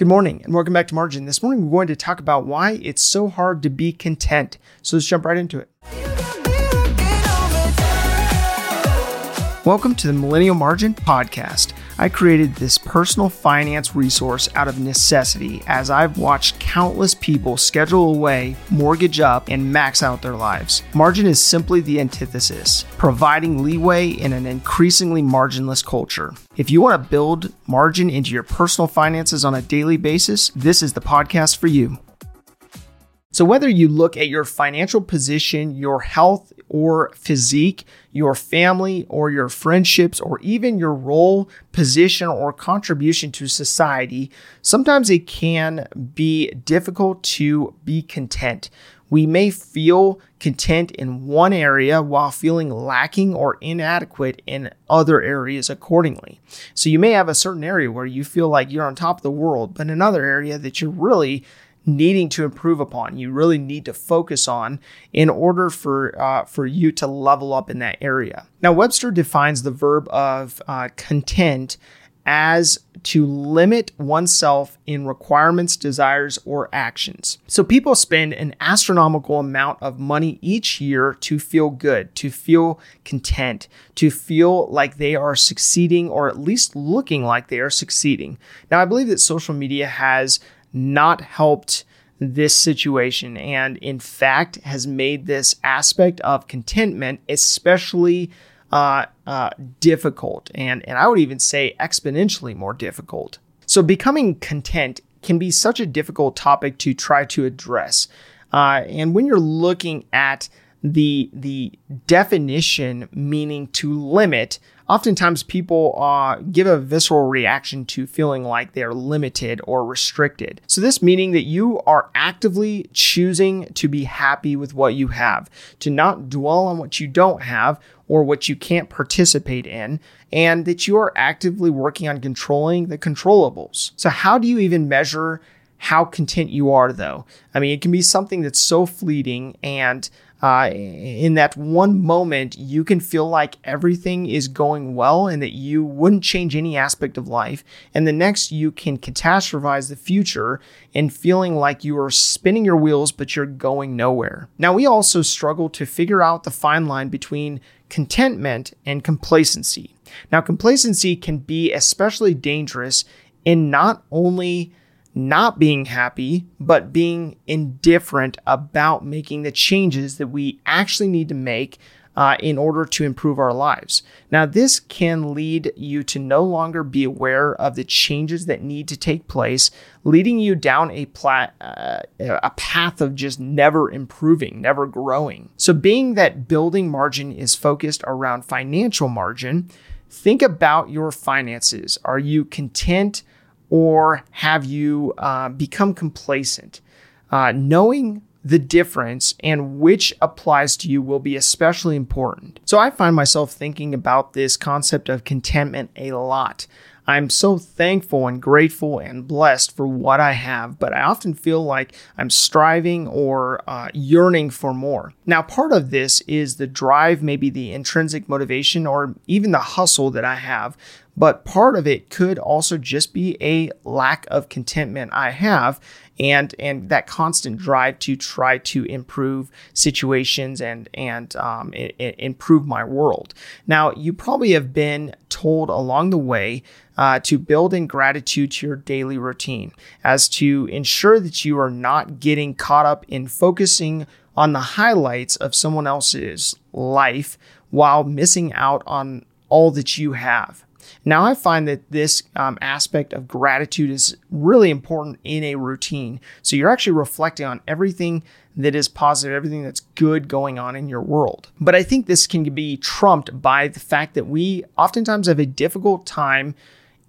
Good morning and welcome back to Margin. This morning we're going to talk about why it's so hard to be content. So let's jump right into it. Welcome to the Millennial Margin Podcast. I created this personal finance resource out of necessity as I've watched countless people schedule away, mortgage up, and max out their lives. Margin is simply the antithesis, providing leeway in an increasingly marginless culture. If you want to build margin into your personal finances on a daily basis, this is the podcast for you. So, whether you look at your financial position, your health or physique, your family or your friendships, or even your role, position, or contribution to society, sometimes it can be difficult to be content. We may feel content in one area while feeling lacking or inadequate in other areas accordingly. So you may have a certain area where you feel like you're on top of the world, but another area that you're really needing to improve upon. You really need to focus on in order for uh, for you to level up in that area. Now, Webster defines the verb of uh, content as to limit oneself in requirements, desires, or actions. So people spend an astronomical amount of money each year to feel good, to feel content, to feel like they are succeeding or at least looking like they are succeeding. Now, I believe that social media has not helped this situation and in fact has made this aspect of contentment especially uh, uh, difficult and, and i would even say exponentially more difficult. So becoming content can be such a difficult topic to try to address uh, and when you're looking at the the definition meaning to limit oftentimes people uh, give a visceral reaction to feeling like they're limited or restricted. So, this meaning that you are actively choosing to be happy with what you have, to not dwell on what you don't have or what you can't participate in, and that you are actively working on controlling the controllables. So, how do you even measure? How content you are, though. I mean, it can be something that's so fleeting and uh, in that one moment, you can feel like everything is going well and that you wouldn't change any aspect of life. And the next, you can catastrophize the future and feeling like you are spinning your wheels, but you're going nowhere. Now, we also struggle to figure out the fine line between contentment and complacency. Now, complacency can be especially dangerous in not only not being happy, but being indifferent about making the changes that we actually need to make uh, in order to improve our lives. Now, this can lead you to no longer be aware of the changes that need to take place, leading you down a, pla- uh, a path of just never improving, never growing. So, being that building margin is focused around financial margin, think about your finances. Are you content? Or have you uh, become complacent? Uh, knowing the difference and which applies to you will be especially important. So I find myself thinking about this concept of contentment a lot. I'm so thankful and grateful and blessed for what I have, but I often feel like I'm striving or uh, yearning for more. Now, part of this is the drive, maybe the intrinsic motivation, or even the hustle that I have but part of it could also just be a lack of contentment I have and and that constant drive to try to improve situations and and um, improve my world. Now, you probably have been told along the way uh, to build in gratitude to your daily routine, as to ensure that you are not getting caught up in focusing on the highlights of someone else's life while missing out on all that you have. Now, I find that this um, aspect of gratitude is really important in a routine. So you're actually reflecting on everything that is positive, everything that's good going on in your world. But I think this can be trumped by the fact that we oftentimes have a difficult time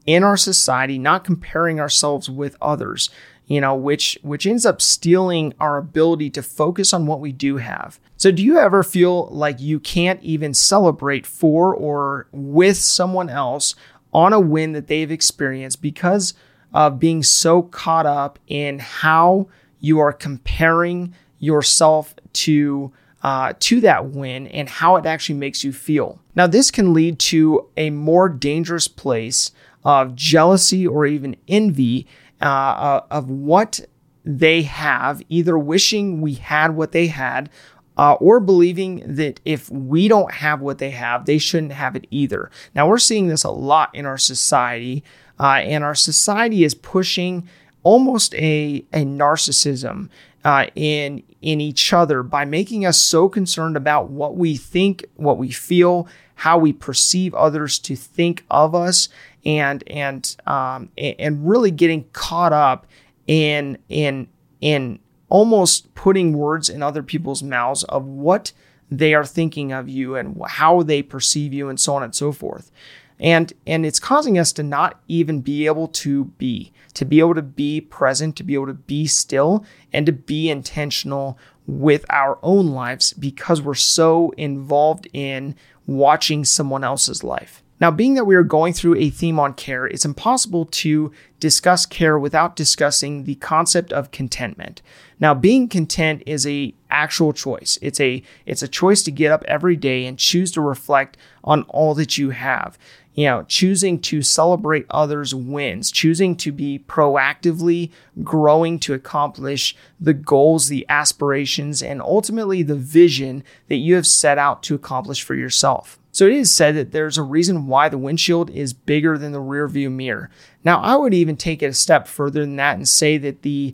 in our society not comparing ourselves with others you know, which which ends up stealing our ability to focus on what we do have. So do you ever feel like you can't even celebrate for or with someone else on a win that they've experienced because of being so caught up in how you are comparing yourself to uh, to that win and how it actually makes you feel. Now, this can lead to a more dangerous place of jealousy or even envy uh, of what they have, either wishing we had what they had, uh, or believing that if we don't have what they have, they shouldn't have it either. Now, we're seeing this a lot in our society, uh, and our society is pushing almost a, a narcissism uh, in in each other by making us so concerned about what we think, what we feel, how we perceive others to think of us, and and um, and really getting caught up in in in almost putting words in other people's mouths of what they are thinking of you and how they perceive you and so on and so forth. And and it's causing us to not even be able to be to be able to be present to be able to be still and to be intentional with our own lives because we're so involved in watching someone else's life now, being that we are going through a theme on care, it's impossible to discuss care without discussing the concept of contentment. Now, being content is a actual choice. It's a it's a choice to get up every day and choose to reflect on all that you have. You know, choosing to celebrate others' wins, choosing to be proactively growing to accomplish the goals, the aspirations, and ultimately the vision that you have set out to accomplish for yourself. So it is said that there's a reason why the windshield is bigger than the rear view mirror. Now, I would even take it a step further than that and say that the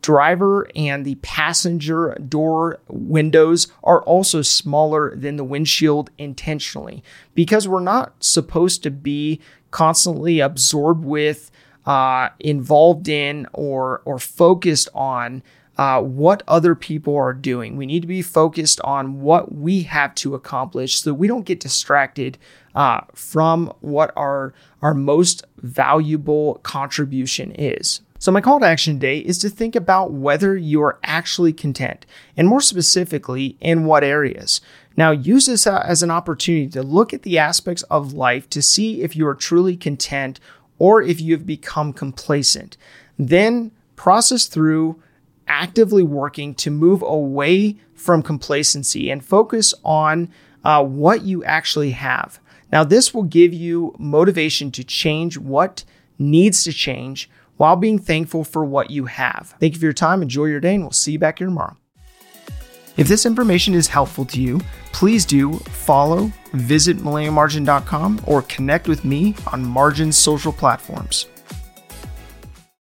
driver and the passenger door windows are also smaller than the windshield intentionally because we're not supposed to be constantly absorbed with, uh, involved in, or or focused on uh, what other people are doing. We need to be focused on what we have to accomplish so we don't get distracted uh, from what our, our most valuable contribution is. So, my call to action today is to think about whether you are actually content, and more specifically, in what areas. Now, use this as an opportunity to look at the aspects of life to see if you are truly content or if you have become complacent. Then process through actively working to move away from complacency and focus on uh, what you actually have. Now, this will give you motivation to change what needs to change while being thankful for what you have. Thank you for your time. Enjoy your day, and we'll see you back here tomorrow. If this information is helpful to you, please do follow, visit millennialmargin.com, or connect with me on Margin's social platforms.